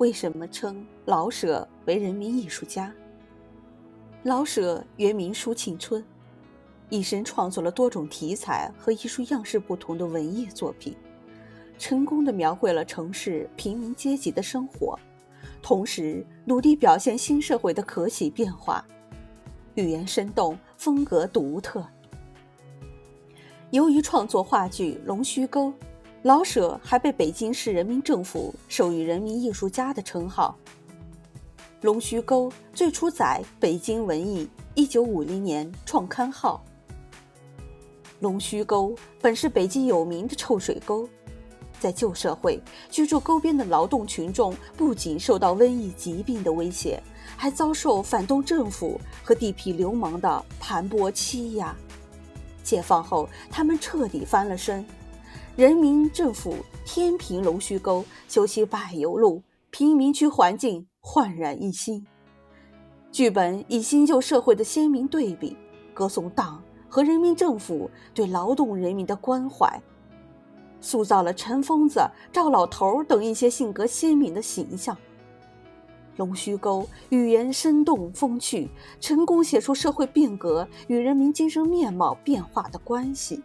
为什么称老舍为人民艺术家？老舍原名舒庆春，一生创作了多种题材和艺术样式不同的文艺作品，成功的描绘了城市平民阶级的生活，同时努力表现新社会的可喜变化，语言生动，风格独特。由于创作话剧《龙须沟》。老舍还被北京市人民政府授予人民艺术家的称号。《龙须沟》最初载《北京文艺》一九五零年创刊号。龙须沟本是北京有名的臭水沟，在旧社会居住沟边的劳动群众不仅受到瘟疫疾病的威胁，还遭受反动政府和地痞流氓的盘剥欺压。解放后，他们彻底翻了身。人民政府填平龙须沟，修起柏油路，贫民区环境焕然一新。剧本以新旧社会的鲜明对比，歌颂党和人民政府对劳动人民的关怀，塑造了陈疯子、赵老头等一些性格鲜明的形象。龙须沟语言生动风趣，成功写出社会变革与人民精神面貌变化的关系。